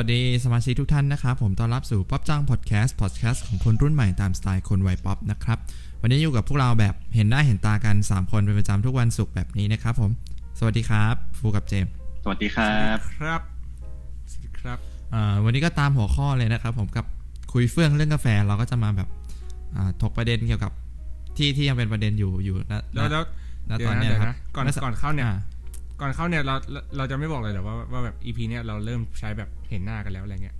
สวัสดีสมาชิกทุกท่านนะครับ ผมต้อนรับสู่ป๊อปจ้างพอดแคสต์พอดแคสต์ของคนรุ่นใหม่ตามสไตล์คนวัยป๊อปนะครับ วันนี้อยู่กับพวกเราแบบเห็นหน้าเห็นตากัน 3 คนเป็นประจำทุกวันศุกร์แบบนี้นะครับผม สวัสดีครับฟูกับเจมส์สวัสดีครับครับสวัสดีครับอ่าวันนี้ก็ตามหัวข้อเลยนะครับ ผมกับคุยเฟื่องเรื่องกาแฟเราก็จะมาแบบอ่าถกประเด็นเกี่ยวกับที่ที่ยังเป็นประเด็นอยู่อยู่ณแล้วแล้วณเดี๋ตยอวนนะเนี้ยเดี๋ยวครับนะก่อนไม่สก่อนเข้าเนี่ยอ่ ก่อนเข้าเนี่ยเราเราเราจะไม่บอกเลยเหรอว่าว่าแบบ EP เนี่ยเราเริ่มใช้แบบเห็นหน้ากันแล้วอะไรเงี้ย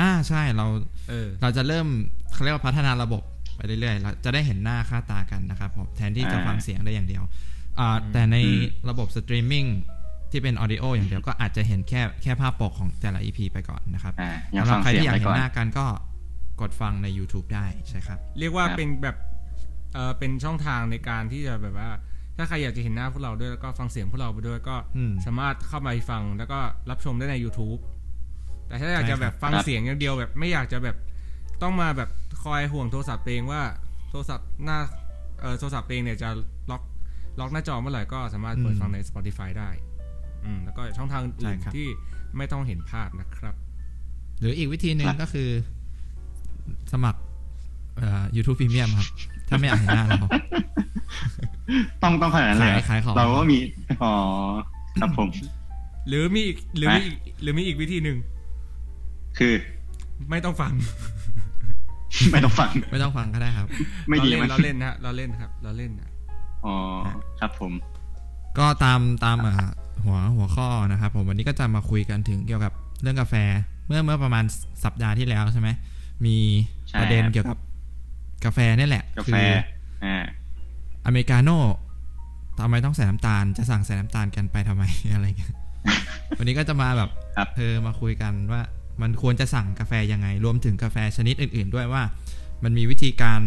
อ่าใช่เราเออเราจะเริ่มเขาเรียกว่าพัฒนาระบบไปเรื่อยๆเราจะได้เห็นหน้าค่าตากันนะครับผมแทนที่จะอ่าฟังเสียงได้อย่างเดียวอ่าแต่ในระบบสตรีมมิ่งที่เป็น audio อย่างเดียวก็อาจจะเห็นแค่แค่ภาพปกของแต่ละ EP ไปก่อนนะครับอ่ายังฟังเสียงไปก่อนสำหรับใครที่อยากเห็นหน้ากันก็กดฟังใน YouTube ได้ใช่ครับ เรียกว่าครับเป็นแบบเออเป็นช่องทางในการที่จะแบบว่า ถ้าใครอยากจะเห็นหน้าพวกเราด้วยแล้วก็ฟังเสียงพวกเราไปด้วยก็อืมสามารถเข้ามาฟังแล้วก็รับชมได้ใน YouTube แต่ถ้าอยากจะแบบฟังครับเสียงอย่างเดียวแบบไม่อยากจะแบบต้องมาแบบคอยห่วงโทรศัพท์ตัวเองว่าโทรศัพท์หน้าเออโทรศัพท์ตัวเองเนี่ยจะล็อกล็อกหน้าจอเมื่อไหร่ก็สามารถเปิดอืมฟังใน Spotify ได้ อืมแล้วก็ช่องทางใช่อื่นครับที่ไม่ต้องเห็นภาพนะครับ หรืออีกวิธีหนึ่งครับก็คือ สมัครเอ่อ YouTube Premium ครับ ถ้าไม่อยากเห็นหน้าเรา ต้องต้องขนาดนั้นเลยเหรขายขายของ เราก็มีอ๋อครับผม หรือมีอีกหรือไหมมีอีกหรือมีอีกวิธีหนึ่ง คือไม่ต้องฟัง ไม่ต้องฟัง ไม่ต้องฟังก็ได้ครับ ไม่ดีเรามั้เล่ยนเราเล่นนะฮะเราเล่นครับ เราเล่นนะอ๋อครับผม ก็ตามตามอ่าหัวหัวข้อนะครับ ผมวันนี้ก็จะมาคุยกันถึงเกี่ยวกับเรื่องกาแฟ เมื่อเมื่อประมาณสัปดาห์ที่แล้วใช่ไหมมีใช่ประเด็นครับ เกี่ยวกับกาแฟนี่แหละกาคืแฟออ่า อเมริกาโน่ทำไมต้องใส่น้ำตาล จะสั่งใส่น้ำตาลกันไปทำไมอะไรเงี้ย วันนี้ก็จะมาแบบครับเออมาคุยกันว่า มันควรจะสั่งกาแฟยังไง รวมถึงกาแฟชนิดอื่น ๆ ด้วยว่า มันมีวิธีการ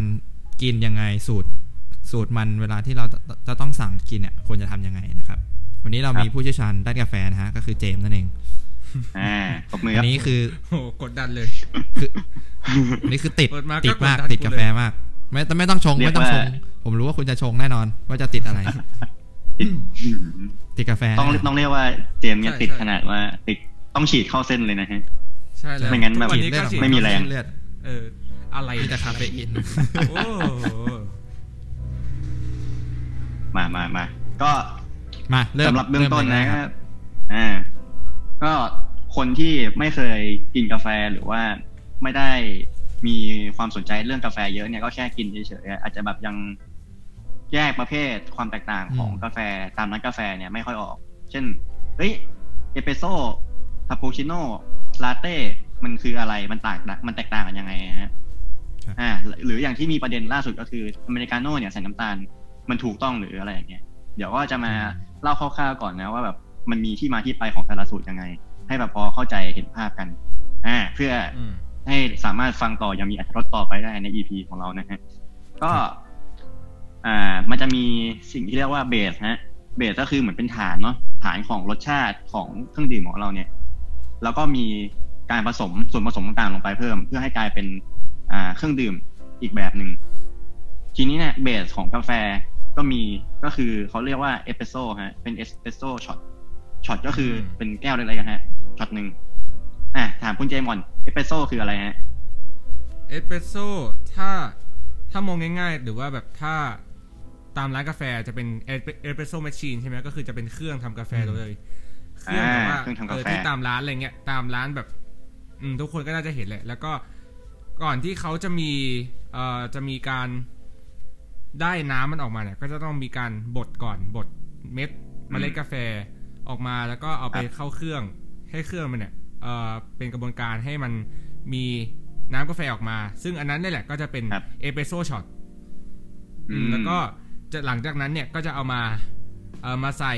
กินยังไงสูตร สูตรมันเวลาที่เราจะจะต้องสั่งกินเนี่ยควรจะทำยังไงนะครับ วันนี้เรามีผู้เชี่ยวชาญด้านกาแฟนะฮะก็คือเจมส์นั่นเองอ่าตบมือคอัรับนนี้คือโอ้โหกดดันเลยอันนี้คือติดเปิดมาก็ติดมากกดดันติดกาแฟมาก ไม่แต่ไม่ต้องชงเรียกไม่ต้องชงว่า ผมรู้ว่าคุณจะชงแน่นอน ว่าจะติดอะไร ติดติดกาแฟต้องแน่นนต้องเรียกว่าเจมส์เนี่ยใช่ติดใช่ขนาดว่า ติดต้องฉีดเข้าเส้นเลยนะฮะ ใช่แล้วไม่งั้นแบบทุกวันนี้ก็ฉีฉีดดไม่มีแรงเลือดเออ อะไรมีแต่คาเฟอีนโอ้โหมามามาก็มาเริ่มสำหรับเบื้องต้นริ่นะมเลยครับอ่าก็คนที่ไม่เคยกินกาแฟหรือว่าไม่ได้มีความสนใจเรื่องกาแฟเยอะเนี่ยก็แค่กินเฉยๆอาจจะแบบยัง แยกประเภทความแตกต่างของกาแฟตามร้านกาแฟเนี่ยไม่ค่อยออก เช่น เฮ้ย เอสเปรสโซ่คาปูชิโน่ลาเต้ มันคืออะไร มันต่าง มันแตกต่างกันยังไงฮะ อ่า หรืออย่างที่มีประเด็นล่าสุดก็คืออเมริกาโน่เนี่ยใส่น้ำตาล มันถูกต้องหรืออะไรอย่างเงี้ย เดี๋ยวก็จะมาเล่าคร่าวๆก่อนนะว่าแบบมันมีที่มาที่ไปของแต่ละสูตรยังไง ให้แบบพอเข้าใจเห็นภาพกัน อ่า เพื่ออืมให้สามารถฟังต่อยังมีอรรถรสต่อไปได้ใน EP ของเรานะฮะ ก็ อ่า มันจะมีสิ่งที่เรียกว่าเบสฮะ เบสก็คือเหมือนเป็นฐานเนาะ ฐานของรสชาติของเครื่องดื่มของเราเนี่ย แล้วก็มีการผสมส่วนผสมต่างๆลงไปเพิ่ม เพื่อให้กลายเป็นอ่าเครื่องดื่มอีกแบบหนึ่ง ทีนี้เนี่ย base ของกาแฟก็มีก็คือเขาเรียกว่าเอสเปรสโซ่ฮะ เป็นเอสเปรสโซ่ช็อต ช็อตก็คือเป็นแก้วเล็กๆฮะ ช็อตหนึ่งอะถามคุณเจมส์ก่อนเอสเปรสโซ่คืออะไรฮะ เอสเปรสโซ่ถ้าถ้ามองง่ายๆ หรือว่าแบบถ้า ตามร้านกาแฟจะเป็น espresso machine ใช่ไหมก็คือจะเป็นเครื่องทำกาแฟอืมเลยเครื่องแบบว่าเครื่องทำกาแฟเออที่ตามร้านอะไรเงี้ยตามร้านแบบ อืมทุกคนก็น่าจะเห็นแหละ แล้วก็ก่อนที่เขาจะมีเอ่อจะมีการได้น้ำมันออกมาเนี่ย ก็จะต้องมีการบดก่อนบดเม็ดเมล็ดกาแฟออกมาแล้วก็เอาไปเข้าเครื่องให้เครื่องมันเนี่ยเอ่อเป็นกระบวนการให้มันมีน้ำกาแฟออกมา ซึ่งอันนั้นนี่แหละก็จะเป็นครับเอสเปรสโซ่ช็อตอืมแล้วก็ จะหลังจากนั้นเนี่ยก็จะเอามาเอ่อมาใส่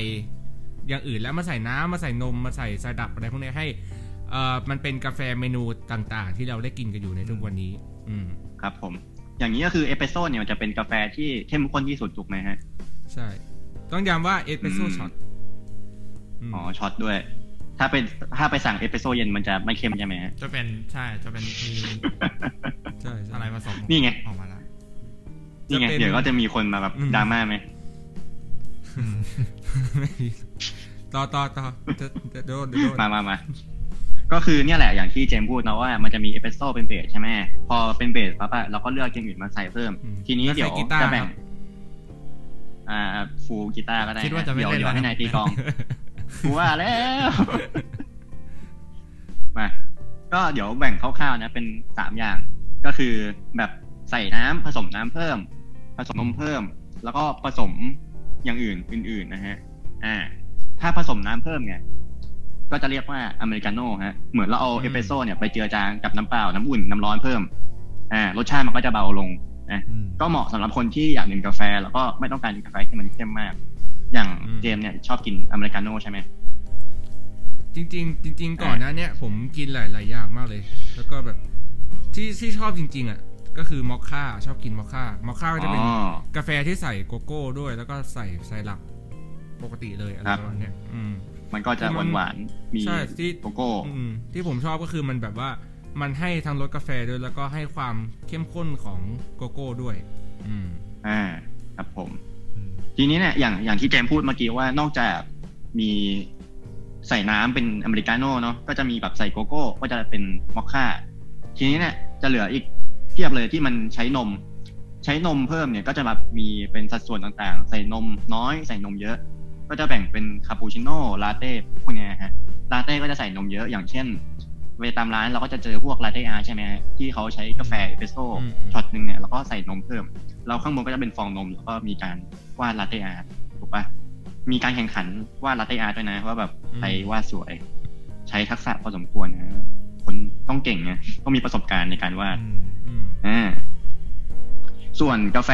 อย่างอื่นแล้วมาใส่น้ำมาใส่นมมาใส่ไซรัปอะไรพวกนี้ให้เอ่อมันเป็นกาแฟเมนูต่างๆ ที่เราได้กินกันอยู่ในทุกวันนี้ อืมครับผม อย่างนี้ก็คือเอสเปรสโซ่เนี่ยมันจะเป็นกาแฟที่เข้มข้นที่สุดถูกไหมฮะ ใช่ ต้องย้ำว่าเอสเปรสโซ่อืมช็อตอ๋อช็อตด้วย ถ้าเป็นถ้าไปสั่งเอสเปรสโซ่เย็นมันจะไม่เข้มใช่ไหมฮะจะเป็นใช่จะเป็นมีใช่ใช่อะไรผสมนี่ไงออกมาแล้ว นี่ไงจะเป็นเดี๋ยวก็จะมีคนมาแบบอืมดราม่าไหมอืมไม่มีต่อต่อต่อจะจะโดนเดี๋ยวโดนมามามาก็คือเนี่ยแหละอย่างที่เจมส์พูดนะว่ามันจะมีเอสเปรสโซ่เป็นเบสใช่ไหมพอเป็นเบสปั๊บอะเราก็เลือกอย่างอื่นมาใส่เพิ่มอืมทีนี้แล้วใส่เดี๋ยวกีตาร์จะแบ่งครับอ่าฟูลกีตาร์ก็ได้คิดว่าจะไม่เดี๋ยวเล่นเดี๋ยวแล้วให้นะนายตีกลองกูว่าแล้วมาก็เดี๋ยวแบ่งคร่าวๆนะเป็นสามอย่าง ก็คือแบบใส่น้ำผสมน้ำเพิ่ม ผสมนมเพิ่ม แล้วก็ผสมอย่างอื่นอื่นๆนะฮะ อ่า ถ้าผสมน้ำเพิ่มเนี่ย ก็จะเรียกว่าอเมริกาโน่ฮะ เหมือนเราเอาอืมเอสเปรสโซ่เนี่ยไปเจือจางกับน้ำเปล่า น้ำอุ่น น้ำร้อนเพิ่ม อ่า รสชาติมันก็จะเบาลงนะอืมก็เหมาะสำหรับคนที่อยากดื่มกาแฟ แล้วก็ไม่ต้องการดื่มกาแฟที่มันเข้มมาก อย่างอืมเจมส์เนี่ยชอบกินอเมริกาโน่ใช่ไหมจริง ๆ จริง ๆ ก่อนหนะเนี่ยผมกินหลาย ๆ อย่างมากเลย แล้วก็แบบที่ที่ชอบจริง ๆ อะ ก็คือมอคค่าชอบกินมอคค่ามอคค่าก็จะเป็นอ๋อกาแฟที่ใส่โกโก้ด้วย แล้วก็ใส่ไซรัปปกติเลยอะไรครับประมาณเนี้ยอืมมันก็จะคือหมัวานนหวานๆมีใช่ที่โกโก้อืมที่ผมชอบก็คือมันแบบว่ามันให้ทั้งรสกาแฟด้วยแล้วก็ให้ความเข้มข้นของโกโก้ด้วย อืมอ่าครับผมอืมทีนี้เนี่ยอย่างอย่างที่เจมส์พูดเมื่อกี้ว่านอกจากมีใส่น้ำเป็นอเมริกาโน่เนาะก็จะมีแบบใส่โกโก้ ก็จะเป็นมอคค่า ทีนี้เนี่ยจะเหลืออีกเพียบเลยที่มันใช้นม ใช้นมเพิ่มเนี่ยก็จะแบบมีเป็นสัดส่วนต่างๆ ใส่นมน้อยใส่นมเยอะ ก็จะแบ่งเป็นคาปูชิโน่ลาเต้พวกเนี้ยฮะลาเต้ก็จะใส่นมเยอะอย่างเช่นเวลาตามร้านเราก็จะเจอพวก latte art ใช่ไหมฮะที่เขาใช้กาแฟเอสเปรสโซ่อืมช็อตหนึ่งเนี่ยแล้วก็ใส่นมเพิ่มแล้วข้างบนก็จะเป็นฟองนม แล้วก็มีการวาดลาเต้อาร์ถูกปะมีการแข่งขันวาดลาเต้อาร์ด้วยนะว่าแบบอืมใครวาดสวย ใช้ทักษะพอสมควรนะคนต้องเก่งไงต้องมีประสบการณ์ในการวาด อ่าส่วนกาแฟ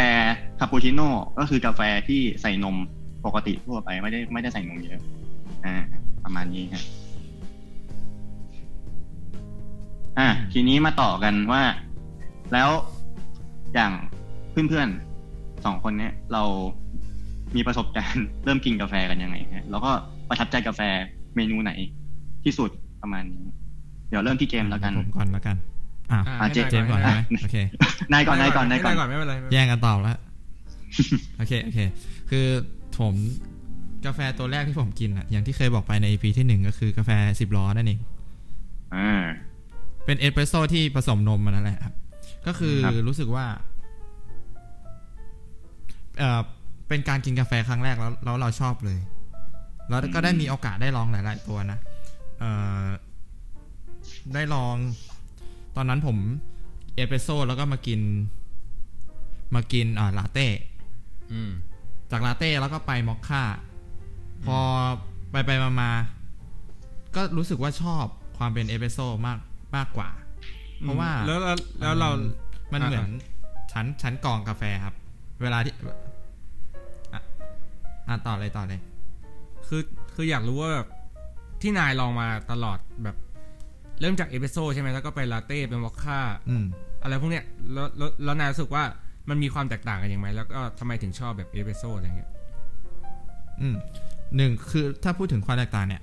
คาปูชิโน่ก็คือกาแฟที่ใส่นมปกติทั่วไปไม่ได้ไม่ได้ใส่นมเยอะอ่าประมาณนี้ฮะอ่าทีนี้มาต่อกันว่า แล้วอย่างเพื่อนๆสองคนเนี้ยเรามีประสบการณ์เริ่มกินกาแฟกันยังไงฮะแล้วก็ประทับใจกาแฟเมนูไหนที่สุดประมาณนี้ เดี๋ยวเริ่มที่เจมส์แล้วกันผมก่อนแล้วกัน อะอะอะให้เจเจมส์ก่อนให้ได้ไหมโอเคนายก่อนนายก่อนนายก่อนให้ก่อนไม่เป็นไรไม่เป็นไรแย่งกันตอบแล้วโอเคโอเค คือผมกาแฟตัวแรกที่ผมกินอะ อย่างที่เคยบอกไปใน EP ที่หนึ่งก็คือกาแฟสิบล้อนั่นเองอ่าเป็นเอสเปรสโซ่ที่ผสมนมมานั่นแหละครับ ก็คือครับรู้สึกว่าเอ่อเป็นการกินกาแฟครั้งแรกแล้วแล้วเราชอบเลย แล้วก็ได้มีโอกาสได้ลองหลาย ๆ ตัวนะเอ่อได้ลอง ตอนนั้นผมเอสเปรสโซ่แล้วก็มากิน มากินอ่าลาเต้อืมจากลาเต้แล้วก็ไปมอคค่า พอไปไปมามาก็รู้สึกว่าชอบความเป็นเอสเปรสโซ่มากมากกว่า เพราะว่าแล้วแล้วแล้วเรา มันอ่าเหมือนชั้นชั้นกรองกาแฟครับ เวลาที่อะอะต่อเลยต่อเลย คือคืออยากรู้ว่าแบบที่นายลองมาตลอดแบบ เริ่มจากเอสเปรสโซ่ใช่ไหมแล้วก็ไปลาเต้เป็นวอคค่าอืมอะไรพวกเนี้ยแล้วแล้วแล้วนายรู้สึกว่ามันมีความแตกต่างกันยังไงแล้วก็ทำไมถึงชอบแบบเอสเปรสโซ่อะไรเงี้ยอืมหนึ่งคือถ้าพูดถึงความแตกต่างเนี่ย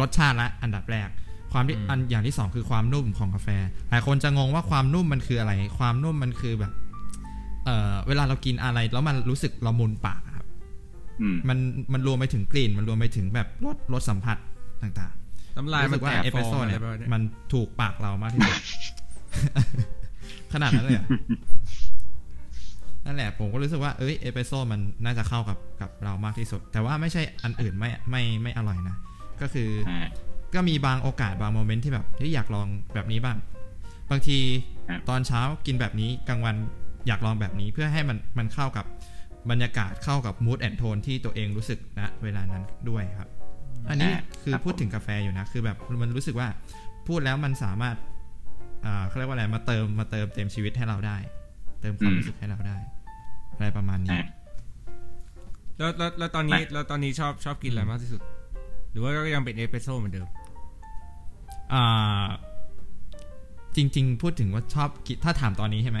รสชาติละอันดับแรก ความที่อันอย่างที่สองคือความนุ่มของกาแฟหลายคนจะงงว่าความนุ่มมันคืออะไร ความนุ่มมันคือแบบ เอ่อเวลาเรากินอะไรแล้วมันรู้สึกละมุนปากอะครับอืมมันมันรวมไปถึงกลิ่น มันรวมไปถึงแบบรสรสสัมผัสต่าง น้ำๆลายรู้มัสึนกว่าแตกเอสฟเปรอสงโซ่อะไรเนี่ยประมาณเนี้ยมันถูกปากเรามากที่สุดขนาดนั้นเลยเหรอนั่นแหละผมก็รู้สึกว่าเอ้ยเอสเปรสโซ่มันน่าจะเข้ากับกับเรามากที่สุด แต่ว่าไม่ใช่อันอื่นไม่ไม่ไม่อร่อยนะ ก็คืออ่าก็มีบางโอกาสบาง moment ที่แบบเฮ้ยอยากลองแบบนี้บ้าง บางทีครับตอนเช้ากินแบบนี้กลางวันอยากลองแบบนี้เพื่อให้มันมันเข้ากับบรรยากาศเข้ากับ mood and tone ที่ตัวเองรู้สึกณเวลานั้นด้วยครับ อันนี้อ่าคือครับพูดถึงกาแฟอยู่นะ คือแบบมันรู้สึกว่าพูดแล้วมันสามารถอ่าเขาเรียกว่าอะไรมาเติมมาเติมเต็มชีวิตให้เราได้ เติมความรู้สึกให้เราได้ อะไรประมาณนี้อ่าแล้วแล้วแล้วตอนนี้ไม่แล้วตอนนี้ชอบชอบกินอะไรมากที่สุด หรือว่าก็ยังเป็นเอสเปรสโซ่เหมือนเดิมอ่าจริง ๆ พูดถึงว่าชอบกินถ้าถามตอนนี้ใช่ไหม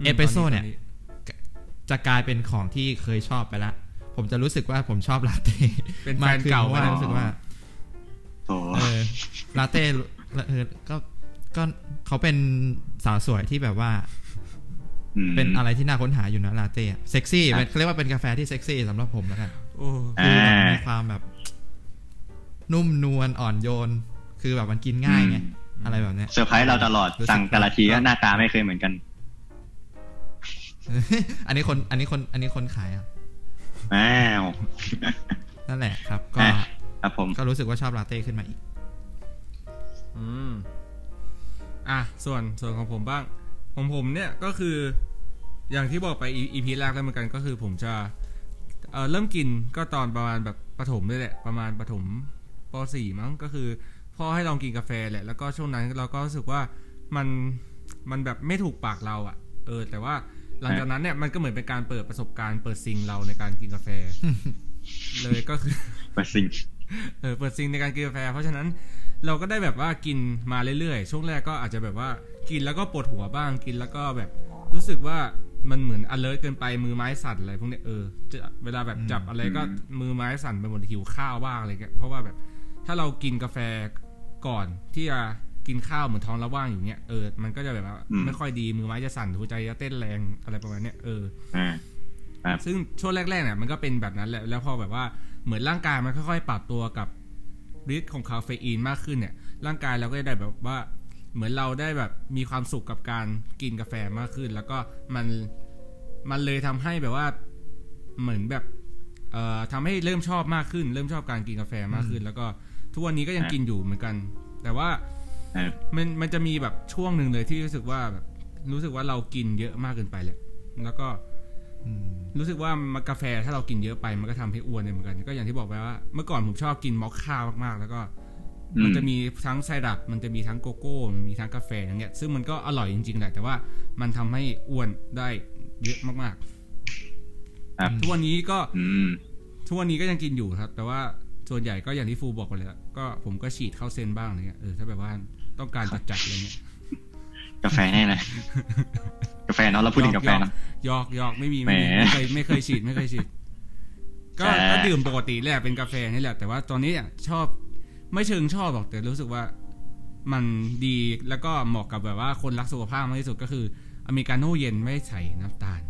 อืมเอสเปรสโซ่ตอนนี้เนี่ย จะกลายเป็นของที่เคยชอบไปละ ผมจะรู้สึกว่าผมชอบลาเต้เป็นแฟมากนขึ้นเก่าเพราะไปว่าแล้วรู้สึกว่าโถเออลาเต้เออก็ก็เขาเป็นสาวสวยที่แบบว่ามเป็นอะไรที่น่าค้นหาอยู่นะลาเต้อะเซ็กซี่ครับเป็นเขาเรียกว่าเป็นกาแฟที่เซ็กซี่สำหรับผมแล้วกันโอ้อ่าคือแบบมีความแบบ นุ่มนวลอ่อนโยน คือแบบมันกินง่ายไงอะไรแบบเนี้ยเซอร์ไพรส์เราตลอดรู้สึกสั่งแต่ละทีก็หน้าตาไม่เคยเหมือนกัน อันนี้คน อันนี้คน อันนี้คนขายอะ อ้าวนั่นแหละครับ ก็อะครับผมก็รู้สึกว่าชอบลาเต้ขึ้นมาอีก อืม อะ ส่วนส่วนของผมบ้าง ของผมเนี่ยก็คือ อย่างที่บอกไปอีพีแรกแล้วเหมือนกันก็คือผมจะเอ่อเริ่มกินก็ตอนประมาณแบบประถมด้วยแหละ ประมาณประถมป .4 มั้งก็คือพ่อให้ลองกินกาแฟแหละ แล้วก็ช่วงนั้นเราก็รู้สึกว่ามันมันแบบไม่ถูกปากเราอะ่ะ เออ แต่ว่า หลังจากนั้นเนี่ยมันก็เหมือนเป็นการเปิดประสบการณ์เปิดซิงเราในการกินกาแฟ เลยก็คือเปิดซิงเออเปิดซิงในการกินกาแฟ เพราะฉะนั้นเราก็ได้แบบว่ากินมาเรื่อยๆ ช่วงแรกก็อาจจะแบบว่ากินแล้วก็ปวดหัวบ้างกินแล้วก็แบบรู้สึกว่ามันเหมือน alert เกินไปมือไม้สั่นอะไรพวกเนี้ยเออจะเวลาแบบจับอะไรก็มือไม้สั่นไปหมดหิวข้าวบ้างอะไรเงี้ยเพราะว่าแบบถ้าเรากินกาแฟก่อนที่จะ กินข้าวเหมือนท้องระว่างอยู่เนี้ยเออมันก็จะแบบว่าไม่ค่อยดีมือไม้จะสั่นหัวใจจะเต้นแรงอะไรประมาณเนี้ยเอออ่าครับซึ่งช่วงแรกๆเนี่ยมันก็เป็นแบบนั้นแหละแล้วพอแบบว่าเหมือนร่างกายมันค่อยๆปรับตัวกับฤทธิ์ของคาเฟอีนมากขึ้นเนี่ย ร่างกายเราก็ได้แบบว่า เหมือนเราได้แบบมีความสุขกับการกินกาแฟมากขึ้น แล้วก็มันมันเลยทำให้แบบว่าเหมือนแบบเอ่อทำให้เริ่มชอบมากขึ้น เริ่มชอบการกินกาแฟมากขึ้น แล้วก็ทุกวันนี้ก็ยังกินอยู่เหมือนกัน แต่ว่าอ่า มันมันจะมีแบบช่วงหนึ่งเลยที่รู้สึกว่าแบบรู้สึกว่าเรากินเยอะมากเกินไปแหละแล้วก็อืมรู้สึกว่ามันกาแฟถ้าเรากินเยอะไปมันก็ทำให้อ้วนเลยเหมือนกันก็อย่างที่บอกไปว่าเมื่อก่อนผมชอบกินมอคค่ามากๆ แล้วก็อืมมันจะมีทั้งไซรัปมันจะมีทั้งโกโก้ มันมีทั้งกาแฟอย่างเงี้ย ซึ่งมันก็อร่อยจริงๆแหละแต่ว่ามันทำให้อ้วนได้เยอะมากครับๆทุกวันนี้ก็อืมทุกวันนี้ก็ยังกินอยู่ครับ แต่ว่าส่วนใหญ่ก็อย่างที่ฟูบอกไปเลยอะก็ผมก็ฉีดเข้าเส้นบ้างอะไรเงี้ยเออถ้าแบบว่า ต้องการจัดๆอะไรเงี้ยกาแฟแน่เลยกาแฟเนาะเราพูดถึงกาแฟเนาะหยอกหยอกไม่มีไม่มีแหมไม่เคยไม่เคยฉีดไม่เคยฉีดก็ใช่ก็ดื่มปกติแหละเป็นกาแฟนี่แหละ แต่ว่าตอนนี้อะชอบไม่เชิงชอบหรอกแต่รู้สึกว่ามันดีแล้วก็เหมาะกับแบบว่าคนรักสุขภาพมากที่สุดก็คือ อเมริกาโน่เย็นไม่ใส่น้ำตาล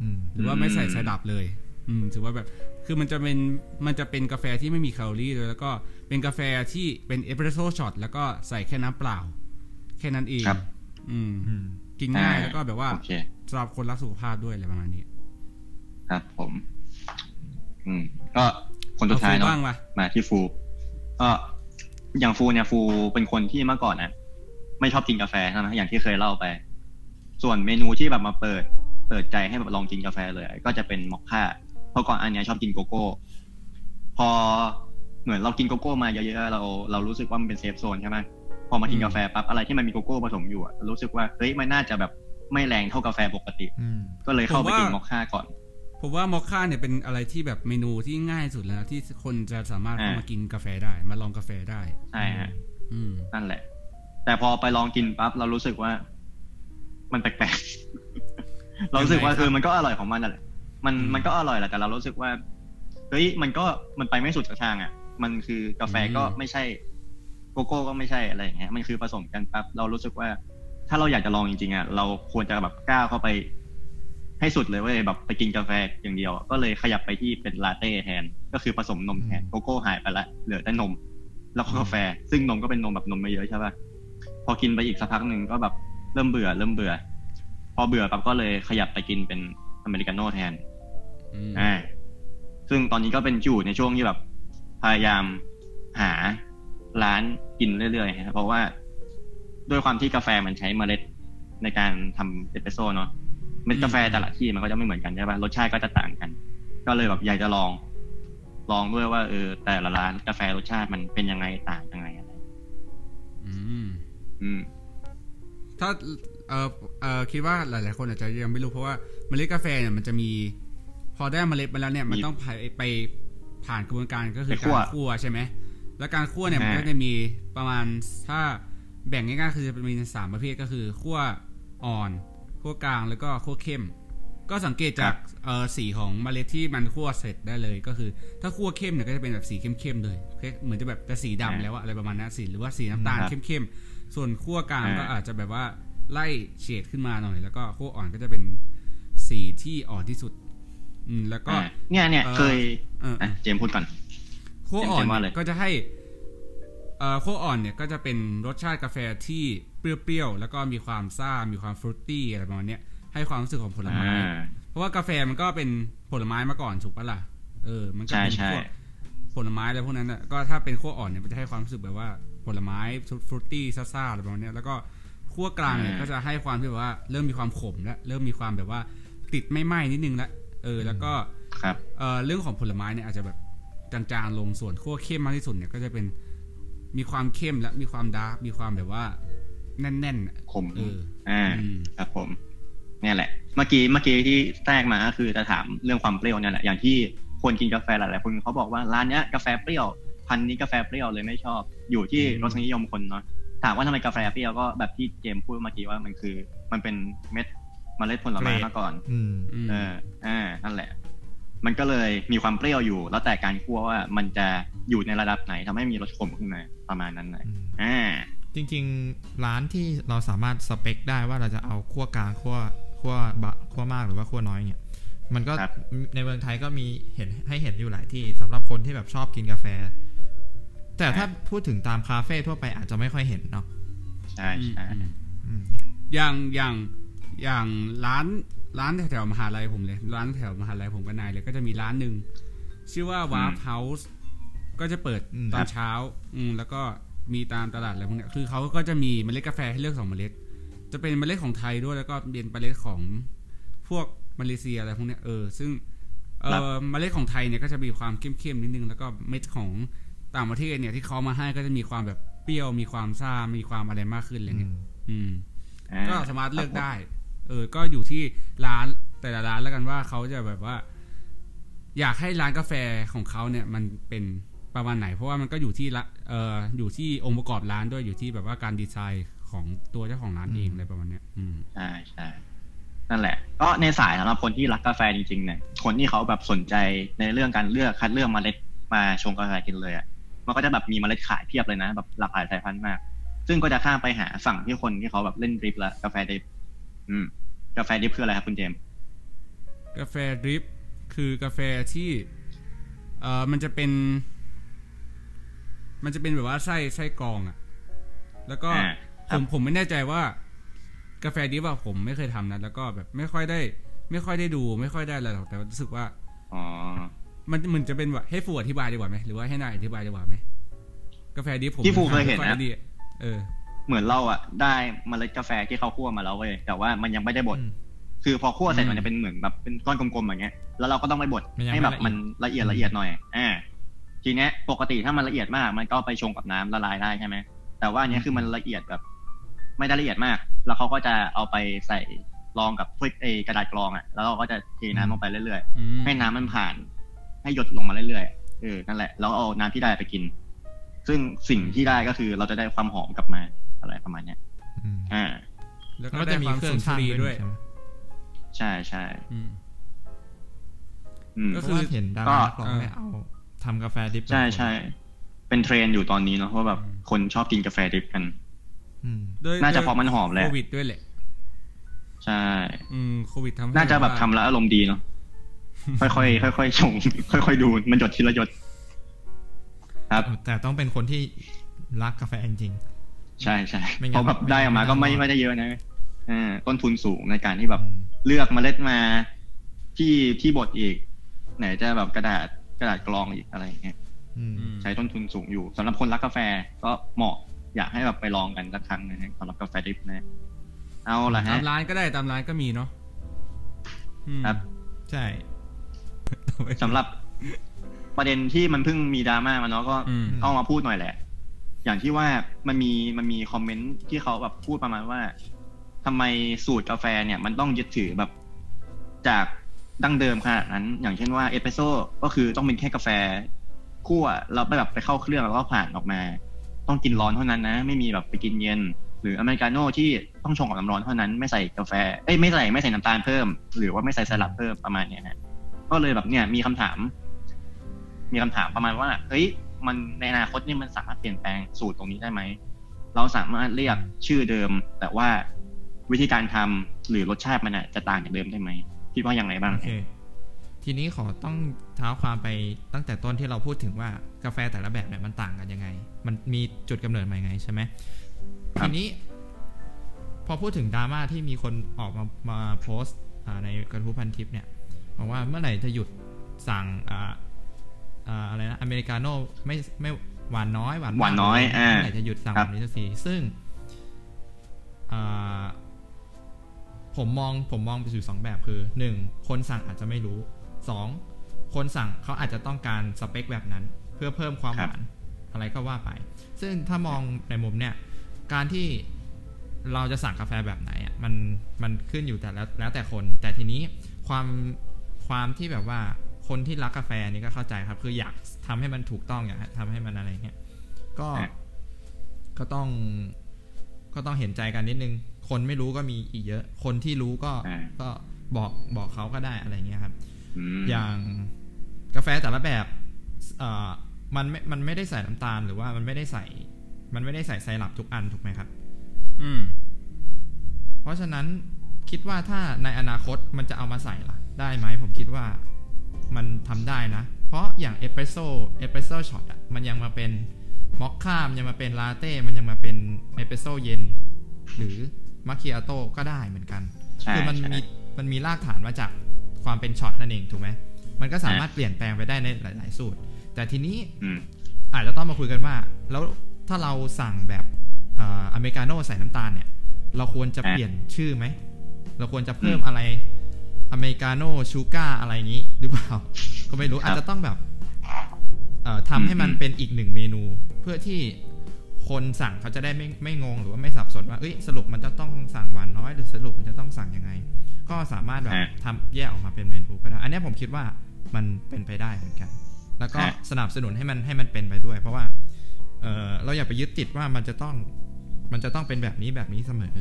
อืมหรือว่าไม่ใส่ไซรัปเลย อืมถือว่าแบบ คือมันจะเป็นมันจะเป็นกาแฟที่ไม่มีแคลอรี่เลยแล้วก็เป็นกาแฟที่เป็นเอสเปรสโซ่ช็อตแล้วก็ใส่แค่น้ำเปล่า แค่นั้นเองครับ อืมอืมกินง่ายอ่าแล้วก็แบบว่าโอเคสำหรับคนรักสุขภาพด้วยอะไรประมาณนี้ ครับผม อืม ก็คนสุดท้ายเอฟูเนาะบ้างปะมาที่ฟูก็อย่างฟูเนี่ยฟูเป็นคนที่เมื่อก่อนนะไม่ชอบกินกาแฟใช่ไหมอย่างที่เคยเล่าไป ส่วนเมนูที่แบบมาเปิด เปิดใจให้แบบลองกินกาแฟเลย ก็จะเป็นมอคค่า เพราะก่อนอันเนี้ยชอบกินโกโก้ พอเหมือนเรากินโกโก้มาเยอะๆเราเรารู้สึกว่ามันเป็น safe zone ใช่ไหมพอมากินกาแฟปั๊บอะไรที่มันมีโกโก้ผสมอยู่อะรู้สึกว่าเฮ้ยมันน่าจะแบบไม่แรงเท่ากาแฟปกติอืมก็เลยเข้าไปผมว่ากินมอคค่าก่อนผมว่ามอคค่าเนี่ยเป็นอะไรที่แบบเมนูที่ง่ายสุดแล้วนะที่คนจะสามารถอ่าเข้ามากินกาแฟได้มาลองกาแฟได้ใช่ฮะอืมนั่นแหละ แต่พอไปลองกินปั๊บเรารู้สึกว่า มันแปลกๆเรารู้สึกว่ายังไงครับคือมันก็อร่อยของมันนั่นแหละ มันอืมมันก็อร่อยแหละแต่เรารู้สึกว่าเฮ้ยมันก็มันไปไม่สุดทางอะ มันคือกาแฟก็อืมไม่ใช่โกโก้ก็ไม่ใช่อะไรอย่างเงี้ยมันคือผสมกันปั๊บเรารู้สึกว่า ถ้าเราอยากจะลองจริงๆอะเราควรจะแบบก้าวเข้าไป ให้สุดเลยเว้ยแบบไปกินกาแฟอย่างเดียว ก็เลยขยับไปที่เป็นลาเต้แทนก็คือผสมนมแทนอืมโกโก้หายไปละเหลือแต่นม แล้วก็กาแฟ ซึ่งนมก็เป็นนมแบบนมไม่เยอะใช่ป่ะพอกินไปอีกสักพักหนึ่งก็แบบเริ่มเบื่อ เริ่มเบื่อ พอเบื่อปั๊บก็เลยขยับไปกินเป็นอเมริกาโน่แทน อืมอ่าซึ่งตอนนี้ก็เป็นจู่ในช่วงที่แบบพยายามหาร้านกินเรื่อยๆครับเพราะว่าด้วยความที่กาแฟมันใช้เมล็ดในการทำเอสเปรสโซ่เนาะเม็ดกาแฟแต่ละที่มันก็จะไม่เหมือนกันใช่ป่ะรสชาติก็จะต่างกัน ก็เลยแบบอยากจะลอง ลองด้วยว่าเออ แต่ละร้านกาแฟรสชาติมันเป็นยังไงต่างยังไงอะไรอืม อืม ถ้าเออเออคิดว่าหลาย ๆ คนอาจจะยังไม่รู้เพราะว่าเมล็ดกาแฟเนี่ยมันจะมีพ อได้เมล็ดมาแล้วเนี่ยมันมีต้องไปไปผ่านกระบวนการก็คือไปคั่วการคั่วใช่ไหมแล้วการคั่วเนี่ยมันอ่าก็จะมีประมาณถ้าแบ่งง่ายๆคือจะมีสามประเภทก็คือคั่วอ่อนคั่วกลางแล้วก็คั่วเข้ม ก็สังเกตจากเออสีของเมล็ดที่มันคั่วเสร็จได้เลย ก็คือ ถ้าคั่วเข้มเนี่ยก็จะเป็นแบบสีเข้มๆเลยเหมือนจะแบบจะสีดำแล้วอะอะไรประมาณนั้นสีหรือว่าสีน้ำตาลครับเข้มๆส่วนคั่วกลางก็อ่าอาจจะแบบว่าไล่เฉดขึ้นมาหน่อย แล้วก็คั่วอ่อนก็จะเป็นสีที่อ่อนที่สุด อืมแล้วก็อ่าเนี่ยเนี่ยเอ่อเคยเอออะเจมส์พูดก่อนคั่วอ่อนเต็มๆว่าเนี่เลยยก็จะให้เอ่อขั้วอ่อนเนี่ยก็จะเป็นรสชาติกาแฟที่เปรี้ยวๆ แล้วก็มีความซ่า มีความฟรุตตี้อะไรประมาณเนี้ยให้ความรู้สึกของผลไม้อ่าเพราะว่ากาแฟมันก็เป็นผลไม้มาก่อนถูกปะล่ะ เออ มันก็ใช่เป็นใช่พวกผลไม้อะไรพวกนั้นน่ะก็ถ้าเป็นขั้วอ่อนเนี่ยมันจะให้ความรู้สึกแบบว่าผลไม้ฟรุตตี้ซ่าๆอะไรประมาณเนี้ยแล้วก็ขั้วกลางเนี่ยก็จะให้ความที่แบบว่าเริ่มมีความขมแล้วเริ่มมีความแบบว่าติดไม่ไหม้นิดนึงละ เออแล้วก็ครับเอ่อเรื่องของผลไม้เนี่ยอาจจะแบบจางๆลงส่วนคั่วเข้มมากที่สุดเนี่ยก็จะเป็นมีความเข้มและมีความ dark มีความแบบว่า แน่นๆน่ะขมเอออ่าอืมครับผมเนี่ยแหละ เมื่อกี้เมื่อกี้ที่แทรกมาก็คือจะถามเรื่องความเปรี้ยวเนี่ยแหละอย่างที่คนกินกาแฟหลายๆคนเขาบอกว่าร้านเนี้ยกาแฟเปรี้ยวพันธุ์นี้กาแฟเปรี้ยวเลยไม่ชอบ อยู่ที่รสนิยมคนเนาะถามว่าทำไมกาแฟเปรี้ยวก็แบบที่เจมส์พูดเมื่อกี้ว่ามันคือ มันเป็นเม็ด เมล็ดผลไม้เกรดมาก่อนอืมอืมเอออ่านั่นแหละ มันก็เลยมีความเปรี้ยวอยู่ แล้วแต่การคั่วว่ามันจะอยู่ในระดับไหนทำให้มีรสขมขึ้นมาประมาณนั้นนะอืมอ่าจริง ๆ ร้านที่เราสามารถสเปคได้ว่าเราจะเอาขั้วกลางขั้วขั้วบะขั้วมากหรือว่าขั้วน้อยเนี่ยมันก็ครับในเมืองไทยก็มีเห็นให้เห็นอยู่หลายที่สำหรับคนที่แบบชอบกินกาแฟ แต่ถ้าพูดถึงตามคาเฟ่ทั่วไปอาจจะไม่ค่อยเห็นเนาะใช่ใช่อืมอืมอย่างอย่าง อย่างร้านร้านแถวๆมหาลัยผมเลย ร้านแถวมหาลัยผมกับนายเลยก็จะมีร้านหนึ่งชื่อว่า w a r p House ก็จะเปิดอืมตอนเช้า อืมแล้วก็มีตามตลาดอะไรพวกเนี้ยคือเขาก็จะมีเมล็ดกาแฟให้เลือกสองเมล็ด จะเป็นเมล็ดของไทยด้วยแล้วก็เป็นเมล็ดของพวกมาเลเซียอะไรพวกเนี้ยเออ ซึ่งเอครับอเมล็ดของไทยเนี่ยก็จะมีความเข้มๆนิดนึง แล้วก็เม็ดของต่างประเทศเนี่ยที่เขามาให้ก็จะมีความแบบเปรี้ยวมีความซ่ามีความอะไรมากขึ้นอะไรอืเงี้ยมอืมอ่าก็สามารถเลือกได้ เออ ก็อยู่ที่ร้านแต่ละร้านแล้วกันว่าเขาจะแบบว่า อยากให้ร้านกาแฟของเขาเนี่ย มันเป็นประมาณไหน เพราะว่ามันก็อยู่ที่ละเอ่ออยู่ที่องค์ประกอบร้านด้วยอยู่ที่แบบว่าการดีไซน์ของตัวเจ้าของร้านเองอะไรประมาณเนี้ยอืมใช่ใช่นั่นแหละ ก็ในสายสำหรับคนที่รักกาแฟจริงๆเนี่ย คนที่เขาแบบสนใจในเรื่องการเลือกคัดเลือกเมล็ดมาชงกาแฟกินเลยอะ มันก็จะแบบมีเมล็ดขายเพียบเลยนะ แบบหลากหลายสายพันธุ์มาก ซึ่งก็จะข้ามไปหาฝั่งที่คนที่เขาแบบเล่นดริปละกาแฟดริป อืมกาแฟดริปคืออะไรครับคุณเจมส์กาแฟดริปคือกาแฟที่เอ่อมันจะเป็น มันจะเป็นแบบว่าไส้ไส้กรองอะแล้วก็อ่าคผรับมผมไม่แน่ใจว่า กาแฟดริปอะผมไม่เคยทำนะแล้วก็แบบไม่ค่อยได้ ไม่ค่อยได้ดู ไม่ค่อยได้อะไรหรอกแต่ว่ารู้สึกว่าอ๋อมันมันจะเป็นแบบให้ฟูอธิบายดีกว่าไหมหรือว่าให้นายอธิบายดีกว่าไหมกาแฟดริปผมที่ฟูเคยเห็นไม่อนะดีเออ เหมือนเราอะได้เมล็ดกาแฟที่เขาคั่วมาแล้วเว้ยแต่ว่ามันยังไม่ได้บดอืมคือพอคั่วเสร็จอืมมันจะเป็นเหมือนแบบเป็นก้อนกลมๆอย่างเงี้ยแล้วเราก็ต้องไปบดมันยังให้แบบไม่มันละเอียดละเอียดหน่อยอ่าทีเนี้ยปกติถ้ามันละเอียดมาก มันก็ไปชงกับน้ำละลายได้ใช่ไหมแต่ว่าอันเนี้ยคือมันละเอียดแบบ ไม่ได้ละเอียดมาก แล้วเขาก็จะเอาไปใส่รองกับถ้วยเอยกระดาษกรองอะแล้วเราก็จะเทน้ำลงไปเรื่อยอืมๆให้น้ำมันผ่าน ให้หยดลงมาเรื่อยๆเออนั่นแหละแล้วเอาน้ำที่ได้ไปกิน ซึ่งสิ่งที่ได้ก็คือเราจะได้ความหอมกลับมา อะไรประมาณเนี้ยอืมอ่า แล้วแล้วก็ก็ได้จะมีความเครื่สุองนทช่างรีด้ด้ววยยใช่ไหมใช่ใช่อืมอืมก็เพคืราะอว่าเห็นดาก็รานักร้องเนี่ยเอาทำกาแฟดริปใช่ใช่เป็นเทรนด์อยู่ตอนนี้เนาะเพราะแบบคนชอบกินกาแฟดริปกันอืมด้วยน่าจะด้วยเพราะมันหอมแหละโควิดด้วยแหละ ใช่ อืมโควิดทำให้น่าจะแบบว่าทำแล้วอารมณ์ดีเนาะค่อยๆค่อยๆชงค่อยๆดูมันหยดทีละหยด ครับ แต่ต้องเป็นคนที่รักกาแฟจริง ใช่ใช่ไม่งั้นเพราะแบบได้ออกมาไม่ก็ไม่ไม่ไม่ได้เยอะนะอ่าต้นทุนสูงในการที่ๆแบบอืมเลือกเมล็ดมาที่ที่บดอีก ไหนจะแบบกระดาษกระดาษกรองอีกอะไรอย่างเงี้ยอืมอืมใช้ต้นทุนสูงอยู่สำหรับคนรักกาแฟก็เหมาะอยากให้แบบไปลองกันสักครั้งนะฮะสำหรับกาแฟดริปนะ เอาละตาฮะมร้านก็ได้ตามร้านก็มีเนาะอืมครับ ใช่สำหรับประเด็นที่มันเพิ่งมีดราม่ามาเนาะก็อืมต้องมาพูดหน่อยแหละ อย่างที่ว่ามันมีมันมีคอมเมนต์ที่เขาแบบพูดประมาณว่าทำไมสูตรกาแฟเนี่ย มันต้องยึดถือแบบจากดั้งเดิมขนาดนั้น อย่างเช่นว่าเอสเปรสโซ่ก็คือต้องเป็นแค่กาแฟคั่วแล้วไปแบบไปเข้าเครื่องแล้วก็ผ่านออกมา ต้องกินร้อนเท่านั้นนะ ไม่มีแบบไปกินเย็น หรืออเมริกาโน่ที่ต้องชงกับน้ำร้อนเท่านั้นไม่ใส่กาแฟเอ้ยไม่ใส่ไม่ใส่น้ำตาลเพิ่ม หรือว่าไม่ใส่สลัดเพิ่มประมาณเนี้ยนะก็เลยแบบเนี่ยมีคำถาม มีคำถามประมาณว่าเฮ้ย มันในอนาคตนี่มันสามารถเปลี่ยนแปลงสูตรตรงนี้ได้ไหม เราสามารถเรียกชื่อเดิม แต่ว่าวิธีการทำหรือรสชาติมันอะจะต่างจากเดิมได้ไหมคิดว่ายังไงบ้างโอเคทีนี้ขอต้องเท้าความไปตั้งแต่ต้นที่เราพูดถึงว่ากาแฟแต่ละแบบเนี่ยมันต่างกันยังไง มันมีจุดกำเนิดมายังไงใช่ไหมครับทีนี้ พอพูดถึงดราม่าที่มีคนออกมามาโพสต์อ่าในกระทู้พันทิปเนี่ยบอกว่าเมื่อไหร่จะหยุดสั่ง อ่าอ่าอะไรนะอเมริกาโน่ไม่ไม่หวานน้อยหวานมกหวานน้อยอ่าเมื่อไหร่จะหยุดสั่งคแบรับบนี้สักทีซึ่งอ่าผมมองผมมองไปสู่สองแบบคือหนึ่งคนสั่งอาจจะไม่รู้สองคนสั่งเขาอาจจะต้องการสเปคแบบนั้น เพื่อเพิ่มความครัหบวานอะไรก็ว่าไป ซึ่งถ้ามองในมุมเนี่ย การที่เราจะสั่งกาแฟแบบไหนอะมันมันขึ้นอยู่แต่แล้วแล้วแต่คน แต่ทีนี้ความความที่แบบว่า คนที่รักกาแฟนี่ก็เข้าใจครับ คืออยากทำให้มันถูกต้องอยากทำให้มันอะไรเงี้ยก็อะก็ต้อง ก็ต้องเห็นใจกันนิดนึง คนไม่รู้ก็มีอีกเยอะ คนที่รู้ก็อ่าก็บอกบอกเขาก็ได้อะไรเงี้ยครับอืมอย่างกาแฟแต่ละแบบเอ่อมันไม่มันไม่ได้ใส่น้ำตาลหรือว่ามันไม่ได้ใส่ มันไม่ได้ใส่ไซรัปทุกอันถูกไหมครับ อืม เพราะฉะนั้นคิดว่าถ้าในอนาคตมันจะเอามาใส่ล่ะ ได้ไหมผมคิดว่า มันทำได้นะ เพราะอย่างเอสเปรสโซ่เอสเปรสโซ่ช็อตอะมันยังมาเป็นมอคค่ามันยังมาเป็นลาเต้มันยังมาเป็นเอสเปรสโซ่เย็น หรือมาคิอาโต้ก็ได้เหมือนกันใช่คือมันใช่มีมันมีรากฐานมาจากความเป็นช็อตนั่นเองถูกไหมมันก็สามารถเปลี่ยนแปลงไปได้ในหลาย ๆ สูตร แต่ทีนี้อืมอาจจะต้องมาคุยกันว่า แล้วถ้าเราสั่งแบบเอ่ออเมริกาโน่ใส่น้ำตาลเนี่ย เราควรจะอะเปลี่ยนชื่อไหม เราควรจะเพิ่มอะไร อเมริกาโน่ชูการ์อะไรอย่างนี้หรือเปล่า ก็ไม่รู้อาจจะต้องแบบเอ่อทำให้มันเป็นอีกหนึ่งเมนู เพื่อที่คนสั่งเขาจะได้ไม่ไม่งงหรือว่าไม่สับสนว่าเอ้ยสรุปมันจะต้องสั่งหวานน้อย หรือสรุปมันจะต้องสั่งยังไง ก็สามารถแบบอะทำแยกออกมาเป็นเมนูก็ได้ อันเนี้ยผมคิดว่ามันเป็นไปได้เหมือนกัน แล้วก็อะสนับสนุนให้มันให้มันเป็นไปด้วย เพราะว่าเออเราอย่าไปยึดติดว่ามันจะต้อง มันจะต้องเป็นแบบนี้แบบนี้เสมอ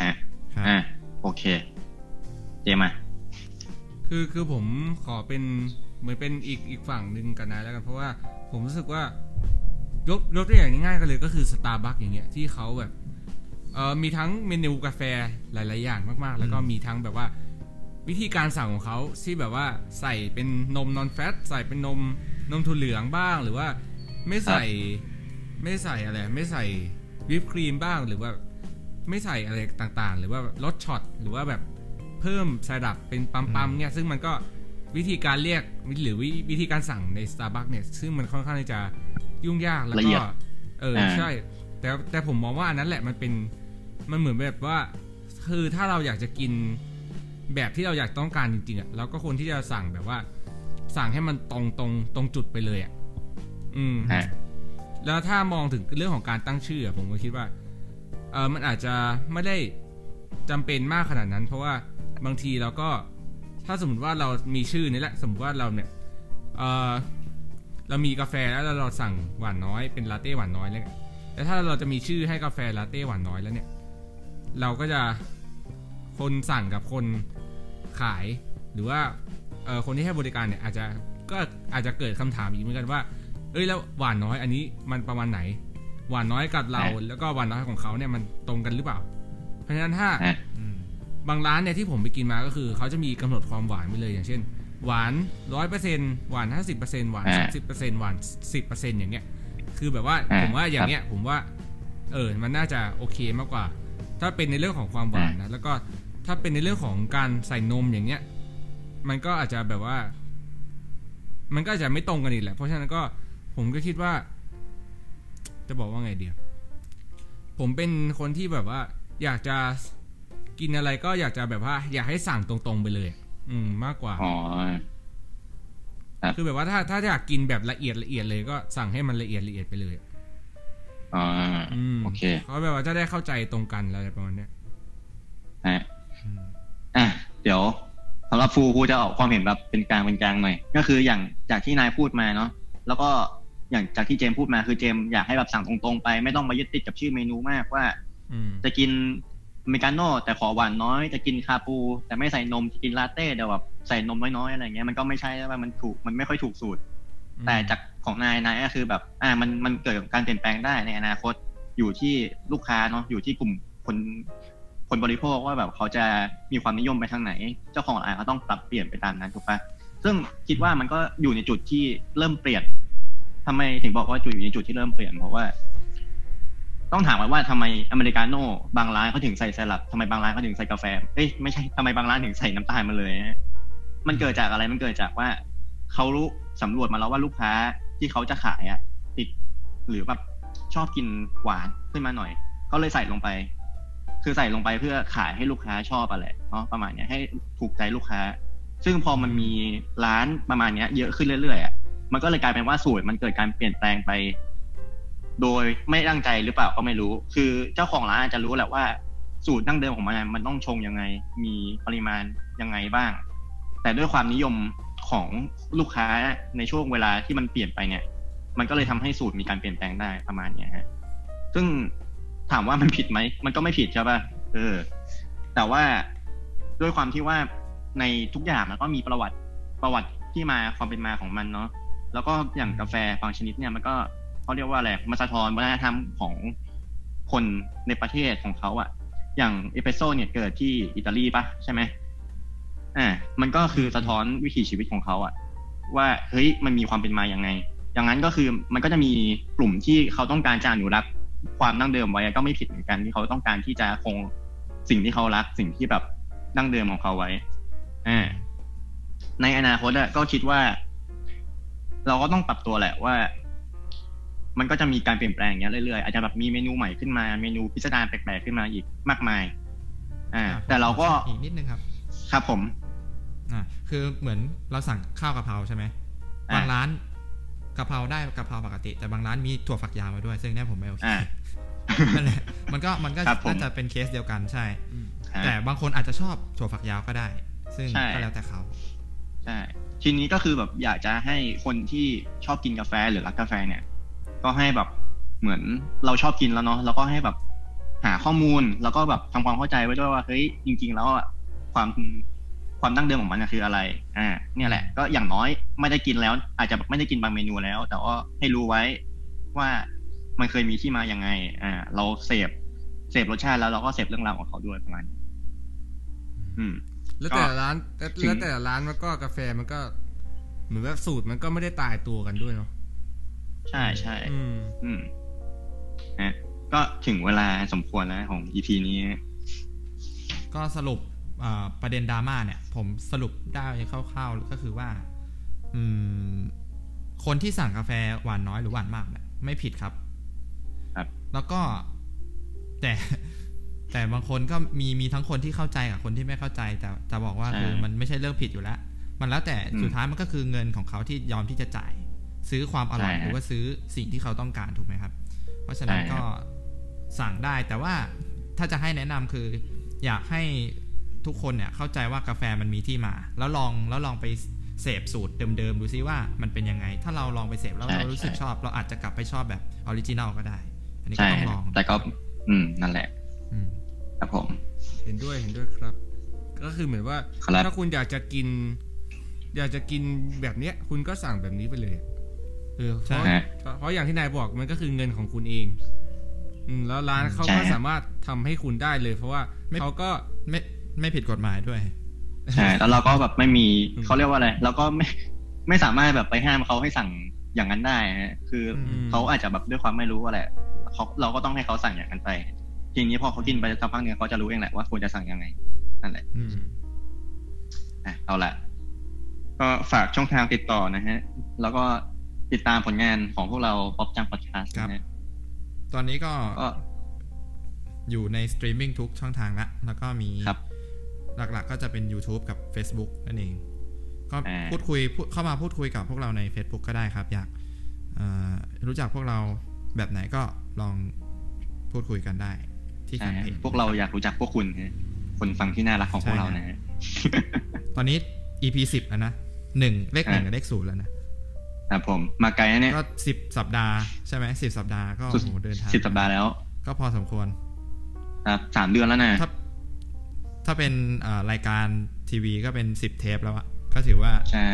อะครับอะโอเคเจมา คือคือผมขอเป็นเหมือนเป็นอีกอีกฝั่งหนึ่งกันนะแล้วกันเพราะว่าผมรู้สึกว่ายกยกตัวอย่างง่ายๆกันเลยก็คือสตาร์บัคอย่างเงี้ยที่เขาแบบเออมีทั้งเมนูกาแฟหลาย ๆ อย่างมากๆ แล้วก็อืมมีทั้งแบบว่าวิธีการสั่งของเขาที่แบบว่าใส่เป็นนมนอนแฟตใส่เป็นนมนมถั่วเหลืองบ้างหรือว่าไม่ใส่ไม่ใส่อะไรไม่ใส่วิปครีมบ้างหรือว่า ไม่ใส่อะไรต่างๆ หรือว่าลดช็อตหรือว่าแบบ เพิ่มไซรัปเป็นปั๊มๆเนี่ยซึ่งมันก็วิธีการเรียกหรือวิวิธีการสั่งใน Starbucks เนี่ย ซึ่งมันค่อนข้างที่จะยุ่งยากแล้วละเอีก็ยดเออใช่ แต่แต่ผมมองว่าอันนั้นแหละมันเป็นมันเหมือนแบบว่า คือถ้าเราอยากจะกินแบบที่เราอยากต้องการจริงๆอะเราก็ควรที่จะสั่งแบบว่า สั่งให้มันตรงตรงตรงจุดไปเลยอะอืมอะแล้วถ้ามองถึงเรื่องของการตั้งชื่ออะผมก็คิดว่า เออมันอาจจะไม่ได้จำเป็นมากขนาดนั้น เพราะว่า บางทีเราก็ถ้าสมมติว่าเรามีชื่อนี่แหละ สมมติว่าเราเนี่ยเออเรามีกาแฟแล้วเราสั่งหวานน้อยเป็นลาเต้หวานน้อยเลยแต่ถ้าเราจะมีชื่อให้กาแฟลาเต้หวานน้อยแล้วเนี่ย เราก็จะคนสั่งกับคนขายหรือว่าเออคนที่ให้บริการเนี่ยอาจจะก็อาจจะเกิดคำถามอีกเหมือนกันว่า เอ้ยแล้วหวานน้อยอันนี้มันประมาณไหน หวานน้อยกับเราแล้วก็หวานน้อยของเขาเนี่ยมันตรงกันหรือเปล่า เพราะฉะนั้นถ้า บางร้านเนี่ยที่ผมไปกินมาก็คือเขาจะมีกำหนดความหวานไปเลยอย่างเช่น หวานร้อยเปอร์เซ็นหวานห้าสิบเปอร์เซ็นหวานสามสิบเปอร์เซ็นหวานสิบเปอร์เซ็นอย่างเงี้ย คือแบบว่าอ่าผมว่าอย่างเงี้ยผมว่า เออมันน่าจะโอเคมากกว่า ถ้าเป็นในเรื่องของความหวานนะแล้วก็ถ้าเป็นในเรื่องของการใส่นมอย่างเงี้ย มันก็อาจจะแบบว่า มันก็อาจจะไม่ตรงกันอีกแหละ เพราะฉะนั้นก็ผมก็คิดว่า จะบอกว่าไงเดียวผมเป็นคนที่แบบว่า อยากจะ กินอะไรก็อยากจะแบบว่า อยากให้สั่งตรงๆไปเลย อืมมากกว่าอ๋อคือแบบว่าถ้าถ้าอยากกินแบบละเอียดละเอียดเลยก็สั่งให้มันละเอียดละเอียดไปเลยอ๋ออืมโอเคเขาแบบว่าจะได้เข้าใจตรงกันอะไรประมาณเนี้ยอะอืมอะเดี๋ยวสำหรับฟูฟูจะออกความเห็นแบบเป็นกลางเป็นกลางหน่อย ก็คืออย่างจากที่นายพูดมาเนาะแล้วก็อย่างจากที่เจมส์พูดมาคือเจมส์อยากให้แบบสั่งตรงๆไปไม่ต้องมายึดติดกับชื่อเมนูมากว่าอืมจะกิน อเมริกาโน่แต่ขอหวานน้อย จะกินคาปู แต่ไม่ใส่นมจะกินลาเต้แต่แบบใส่นมน้อยๆอะไรเงี้ยมันก็ไม่ใช่แล้วว่ามันถูกมันไม่ค่อยถูกสูตร แต่จากของนายนายก็คือแบบ อ่ามันมันเกิดการเปลี่ยนแปลงได้ในอนาคตอยู่ที่ลูกค้าเนาะอยู่ที่กลุ่มคนคนบริโภคว่าแบบเขาจะมีความนิยมไปทางไหน เจ้าของร้านก็ต้องปรับเปลี่ยนไปตามนั้นถูกปะซึ่งคิดว่ามันก็อยู่ในจุดที่เริ่มเปลี่ยนทำไมถึงบอกว่าจุดอยู่ในจุดที่เริ่มเปลี่ยนเพราะว่า ต้องถามว่าทำไมอเมริกาโน่บางร้านเขาถึงใส่ไซรัปทำไมบางร้านเขาถึงใส่กาแฟเอ้ยไม่ใช่ทำไมบางร้านถึงใส่น้ำตาลมาเลยฮะมันเกิดจากอะไรมันเกิดจากว่าเขารู้สำรวจมาแล้วว่าลูกค้าที่เขาจะขายอะติดหรือแบบชอบกินหวานขึ้นมาหน่อย ก็เลยใส่ลงไป คือใส่ลงไปเพื่อขายให้ลูกค้าชอบอะไรเนาะประมาณเนี้ยให้ถูกใจลูกค้า ซึ่งพอมันมีร้านประมาณเนี้ย เยอะขึ้นเรื่อยๆอะมันก็เลยกลายเป็นว่าสูตรมันเกิดการเปลี่ยนแปลงไป โดยไม่ตั้งใจหรือเปล่าก็ไม่รู้ คือเจ้าของร้านอาจจะรู้แหละว่า สูตรดั้งเดิมของมันมันต้องชงยังไง มีปริมาณยังไงบ้าง แต่ด้วยความนิยมของลูกค้าในช่วงเวลาที่มันเปลี่ยนไปเนี่ย มันก็เลยทำให้สูตรมีการเปลี่ยนแปลงได้ประมาณเนี้ยฮะ ซึ่งถามว่ามันผิดไหม มันก็ไม่ผิดใช่ป่ะ เออ แต่ว่าด้วยความที่ว่าในทุกอย่างมันก็มีประวัติประวัติที่มาความเป็นมาของมันเนาะ แล้วก็อย่างกาแฟบางชนิดเนี่ยมันก็ เขาเรียกว่าอะไรมาสะท้อนวัฒนธรรมของคนในประเทศของเขาอะอย่างเอสเปโซ่เนี่ยเกิดที่อิตาลีปะใช่ไหมอ่ามันก็คือสะท้อนวิถีชีวิตของเขาอะว่าเฮ้ยมันมีความเป็นมาอย่างไง อย่างนั้นก็คือมันก็จะมีกลุ่มที่เขาต้องการจะอนุรักษ์ความดั้งเดิมไว้ก็ไม่ผิดเหมือนกันที่เขาต้องการที่จะคงสิ่งที่เขารักสิ่งที่แบบดั้งเดิมของเขาไว้อ่าในอนาคตอะก็คิดว่า เราก็ต้องปรับตัวแหละว่า มันก็จะมีการเปลี่ยนแปลงอย่างเงี้ยเรื่อยๆอาจจะแบบมีเมนูใหม่ขึ้นมาเมนูพิสดารแปลกๆขึ้นมาอีกมากมาย อ่าอะแต่เราก็อีกนิดนึงครับ ครับผมอ่าคือเหมือนเราสั่งข้าวกะเพราใช่ไหมอ่าบางร้านกะเพราได้กะเพราปกติ แต่บางร้านมีถั่วฝักยาวมาด้วย ซึ่งเนี่ยผมไม่โอเคอ่านั่นแหละมันก็มันก็ครับผมน่าจะเป็นเคสเดียวกันใช่อืมอ่าแต่บางคนอาจจะชอบถั่วฝักยาวก็ได้ ซึ่งใช่ก็แล้วแต่เขาใช่ทีนี้ก็คือแบบอยากจะให้คนที่ชอบกินกาแฟหรือรักกาแฟเนี่ย ก็ให้แบบเหมือนเราชอบกินแล้วเนาะแล้วก็ให้แบบหาข้อมูลแล้วก็แบบทำความเข้าใจไว้ด้วยว่าเฮ้ยจริง ๆ แล้วอะความความดั้งเดิมของมันอะคืออะไร อ่า เนี่ยแหละ ก็อย่างน้อยไม่ได้กินแล้ว อาจจะไม่ได้กินบางเมนูแล้ว แต่ว่าให้รู้ไว้ว่ามันเคยมีที่มายังไง อ่า เราเสพเสพรสชาติแล้วเราก็เสพเรื่องราวของเขาด้วยประมาณนี้อืม แล้วแต่ละร้านแต่ถึงแล้วแต่ละร้านมันก็กาแฟมันก็ เหมือนว่าสูตรมันก็ไม่ได้ตายตัวกันด้วยเนาะ ใช่ใช่อืม อืมนะก็ถึงเวลาสมควรแล้วของ EP นี้ ก็สรุปอ่าประเด็นดราม่าเนี่ย ผมสรุปได้คร่าวๆก็คือว่า อืม คนที่สั่งกาแฟหวานน้อยหรือหวานมากเนี่ยไม่ผิดครับ ครับ แล้วก็ แต่ แต่บางคนก็มีมีทั้งคนที่เข้าใจกับคนที่ไม่เข้าใจ แต่จะบอกว่าคือมันไม่ใช่เรื่องผิดอยู่แล้ว มันแล้วแต่สุดท้ายมันก็คือเงินของเขาที่ยอมที่จะจ่าย ซื้อความอร่อยหรือว่าซื้อสิ่งที่เขาต้องการถูกไหมครับ เพราะฉะนั้นก็สั่งได้แต่ว่าถ้าจะให้แนะนำคือ อยากให้ทุกคนเนี่ยเข้าใจว่ากาแฟมันมีที่มา แล้วลองแล้วลองไปเสพสูตรเดิมๆดูซิว่ามันเป็นยังไง ถ้าเราลองไปเสพแล้วใช่เรารู้สึกใช่ชอบ เราอาจจะกลับไปชอบแบบออริจินัลก็ได้ อันนี้ก็ใช่ต้องลอง แต่ก็ อืมนั่นแหละอืมครับผม เห็นด้วยเห็นด้วยครับ ก็คือเหมือนว่าครับถ้าคุณอยากจะกิน อยากจะกินแบบเนี้ย คุณก็สั่งแบบนี้ไปเลย เออเพใช่ราะฮะเพราะอย่างที่นายบอกมันก็คือเงินของคุณเอง อืมแล้วร้านเขาใช่ก็ฮะสามารถทำให้คุณได้เลย เพราะว่าไม่เขาก็ไม่ไม่ผิดกฎหมายด้วยใช่แล้วเราก็แบบไม่มีอืมเขาเรียกว่าอะไรเราก็ไม่ไม่สามารถแบบไปห้ามเขาให้สั่งอย่างนั้นได้ฮะคือออืมเขาอาจจะแบบด้วยความไม่รู้ว่าแหละเขาเราก็ต้องให้เขาสั่งอย่างนั้นไป ทีนี้พอเขากินไปสักพักหนึงเขาจะรู้เองแหละว่าควรจะสั่งยังไง นั่นแหละอืมอะเอาละก็ฝากช่องทางติดต่อนะฮะ แล้วก็ ติดตามผลงานของพวกเราป๊อปจังพอดแคสต์ครับนะฮะตอนนี้ก็ก็อยู่ในสตรีมมิ่งทุกช่องทางละแล้วก็มีครับหลักๆก็จะเป็น YouTube กับ Facebook นั่นเอง ก็อ่าพูดคุยพูดเข้ามาพูดคุยกับพวกเราใน Facebook ก็ได้ครับ อยากเอ่อรู้จักพวกเราแบบไหนก็ลองพูดคุยกันได้ ที่แฟนเพจพวกเราใช่ฮะอยากรู้จักพวกคุณฮะคนฟังที่น่ารักของพวกเรานะฮะตอนนี้ EP สิบแล้วนะหนึ่งเลขหนึ่งอ่ากับเลขศูนย์แล้วนะ ครับผมมาไกลนะเนี่ยก็สิบสัปดาห์ใช่ไหมสิบสัปดาห์ก็สุโอ้ดโหเดินทางสิบสัปดาห์แล้ว ก็พอสมควร ครับสามเดือนแล้วนะถ้าถ้าเป็นเอ่อรายการทีวีก็เป็นสิบเทปแล้วอะก็ถือว่าใช่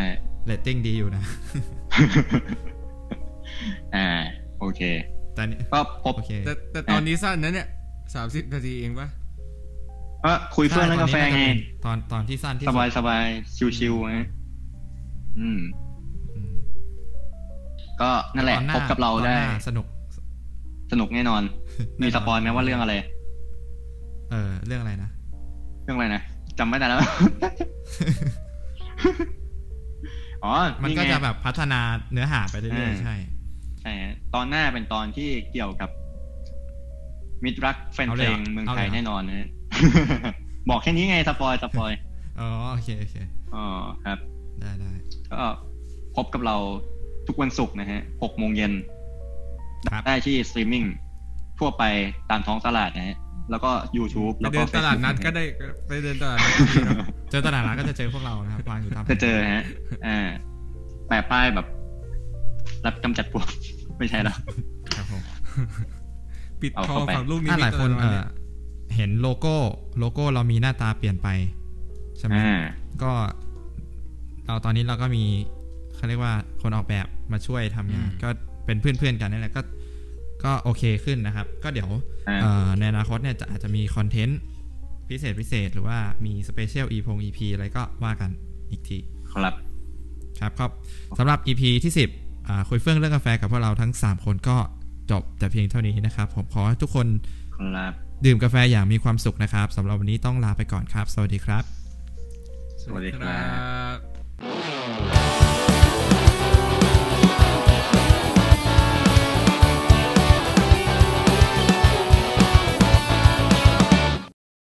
เรตติ้งดีอยู่นะอ่าโอเคแต่นี่ก็พบโอเคแต่แต่ตอนนี้สั้นนะเนี่ยสามสิบนาทีเองปะก็คุยเพื่อนเรื่องกาแฟไงตอนตอนที่สั้นที่สสุดบายสบายชิวๆนะอืมอืม ก็นั่นแหละตอพบกับเราตอนได้หน้สนุก สนุกแน่นอน มีสปอยไหมว่าเรื่องอะไร เออ เรื่องอะไรนะ เรื่องอะไรนะจำไม่ได้แล้ว อ๋อ มันก็ไงจะแบบพัฒนาเนื้อหาไปเรื่อือยมๆใช่ ใช่ฮะตอนหน้าเป็นตอนที่เกี่ยวกับ มิตรรักแฟนเอาเพเลยลเหรองเมืองเอาไทเลยยเหรอแน่นอนนะฮะบอกแค่นี้ไงสปอยสปอย อ๋อ โอเค โอเค อ๋อ ครับ ได้ได้ก็พบกับเรา ทุกวันศุกร์นะฮะหกโมงเย็นครับได้ที่สตรีมมิ่งทั่วไปตามท้องตลาดนะฮะ แล้วก็ YouTube ไปแล้วเดิก็นตลาด Facebook นัดก็นะฮะได้ไปเดินตลาดนัดก็ดีเนอะเจอตลาดนัดก็จะเจอพวกเรานะครับวางอยู่ตามจะเจอฮะอ่าแปะป้ายแบบ รับกำจัดปลวกไม่ใช่แล้วครับผมปิดเอาทอเข้างไปฝั่งลูกนี้ถ้าหลายคนมีเอตัวอเห็นโลโก้โลโก้เรามีหน้าตาเปลี่ยนไป ใช่ไหมอ่าก็เราตอนนี้เราก็มี เขาเรียกว่าคนออกแบบมาช่วยทำงาน ก็เป็นเพื่อนๆกันนี่แหละก็ก็โอเคขึ้นนะครับ ก็เดี๋ยวอ่าเอ่อในอนาคตเนี่ยจะอาจจะมีคอนเทนต์พิเศษพิเศษ หรือว่ามี special EP อะไรก็ว่ากันอีกที ครับ ครับครับสำหรับ EP ที่ 10อ่าคุยเฟื่องเรื่องกาแฟกับพวกเราทั้ง 3 คนก็จบแต่เพียงเท่านี้นะครับ ผมขอให้ทุกคนครับดื่มกาแฟอย่างมีความสุขนะครับสำหรับวันนี้ต้องลาไปก่อนครับ สวัสดีครับ สวัสดีครับ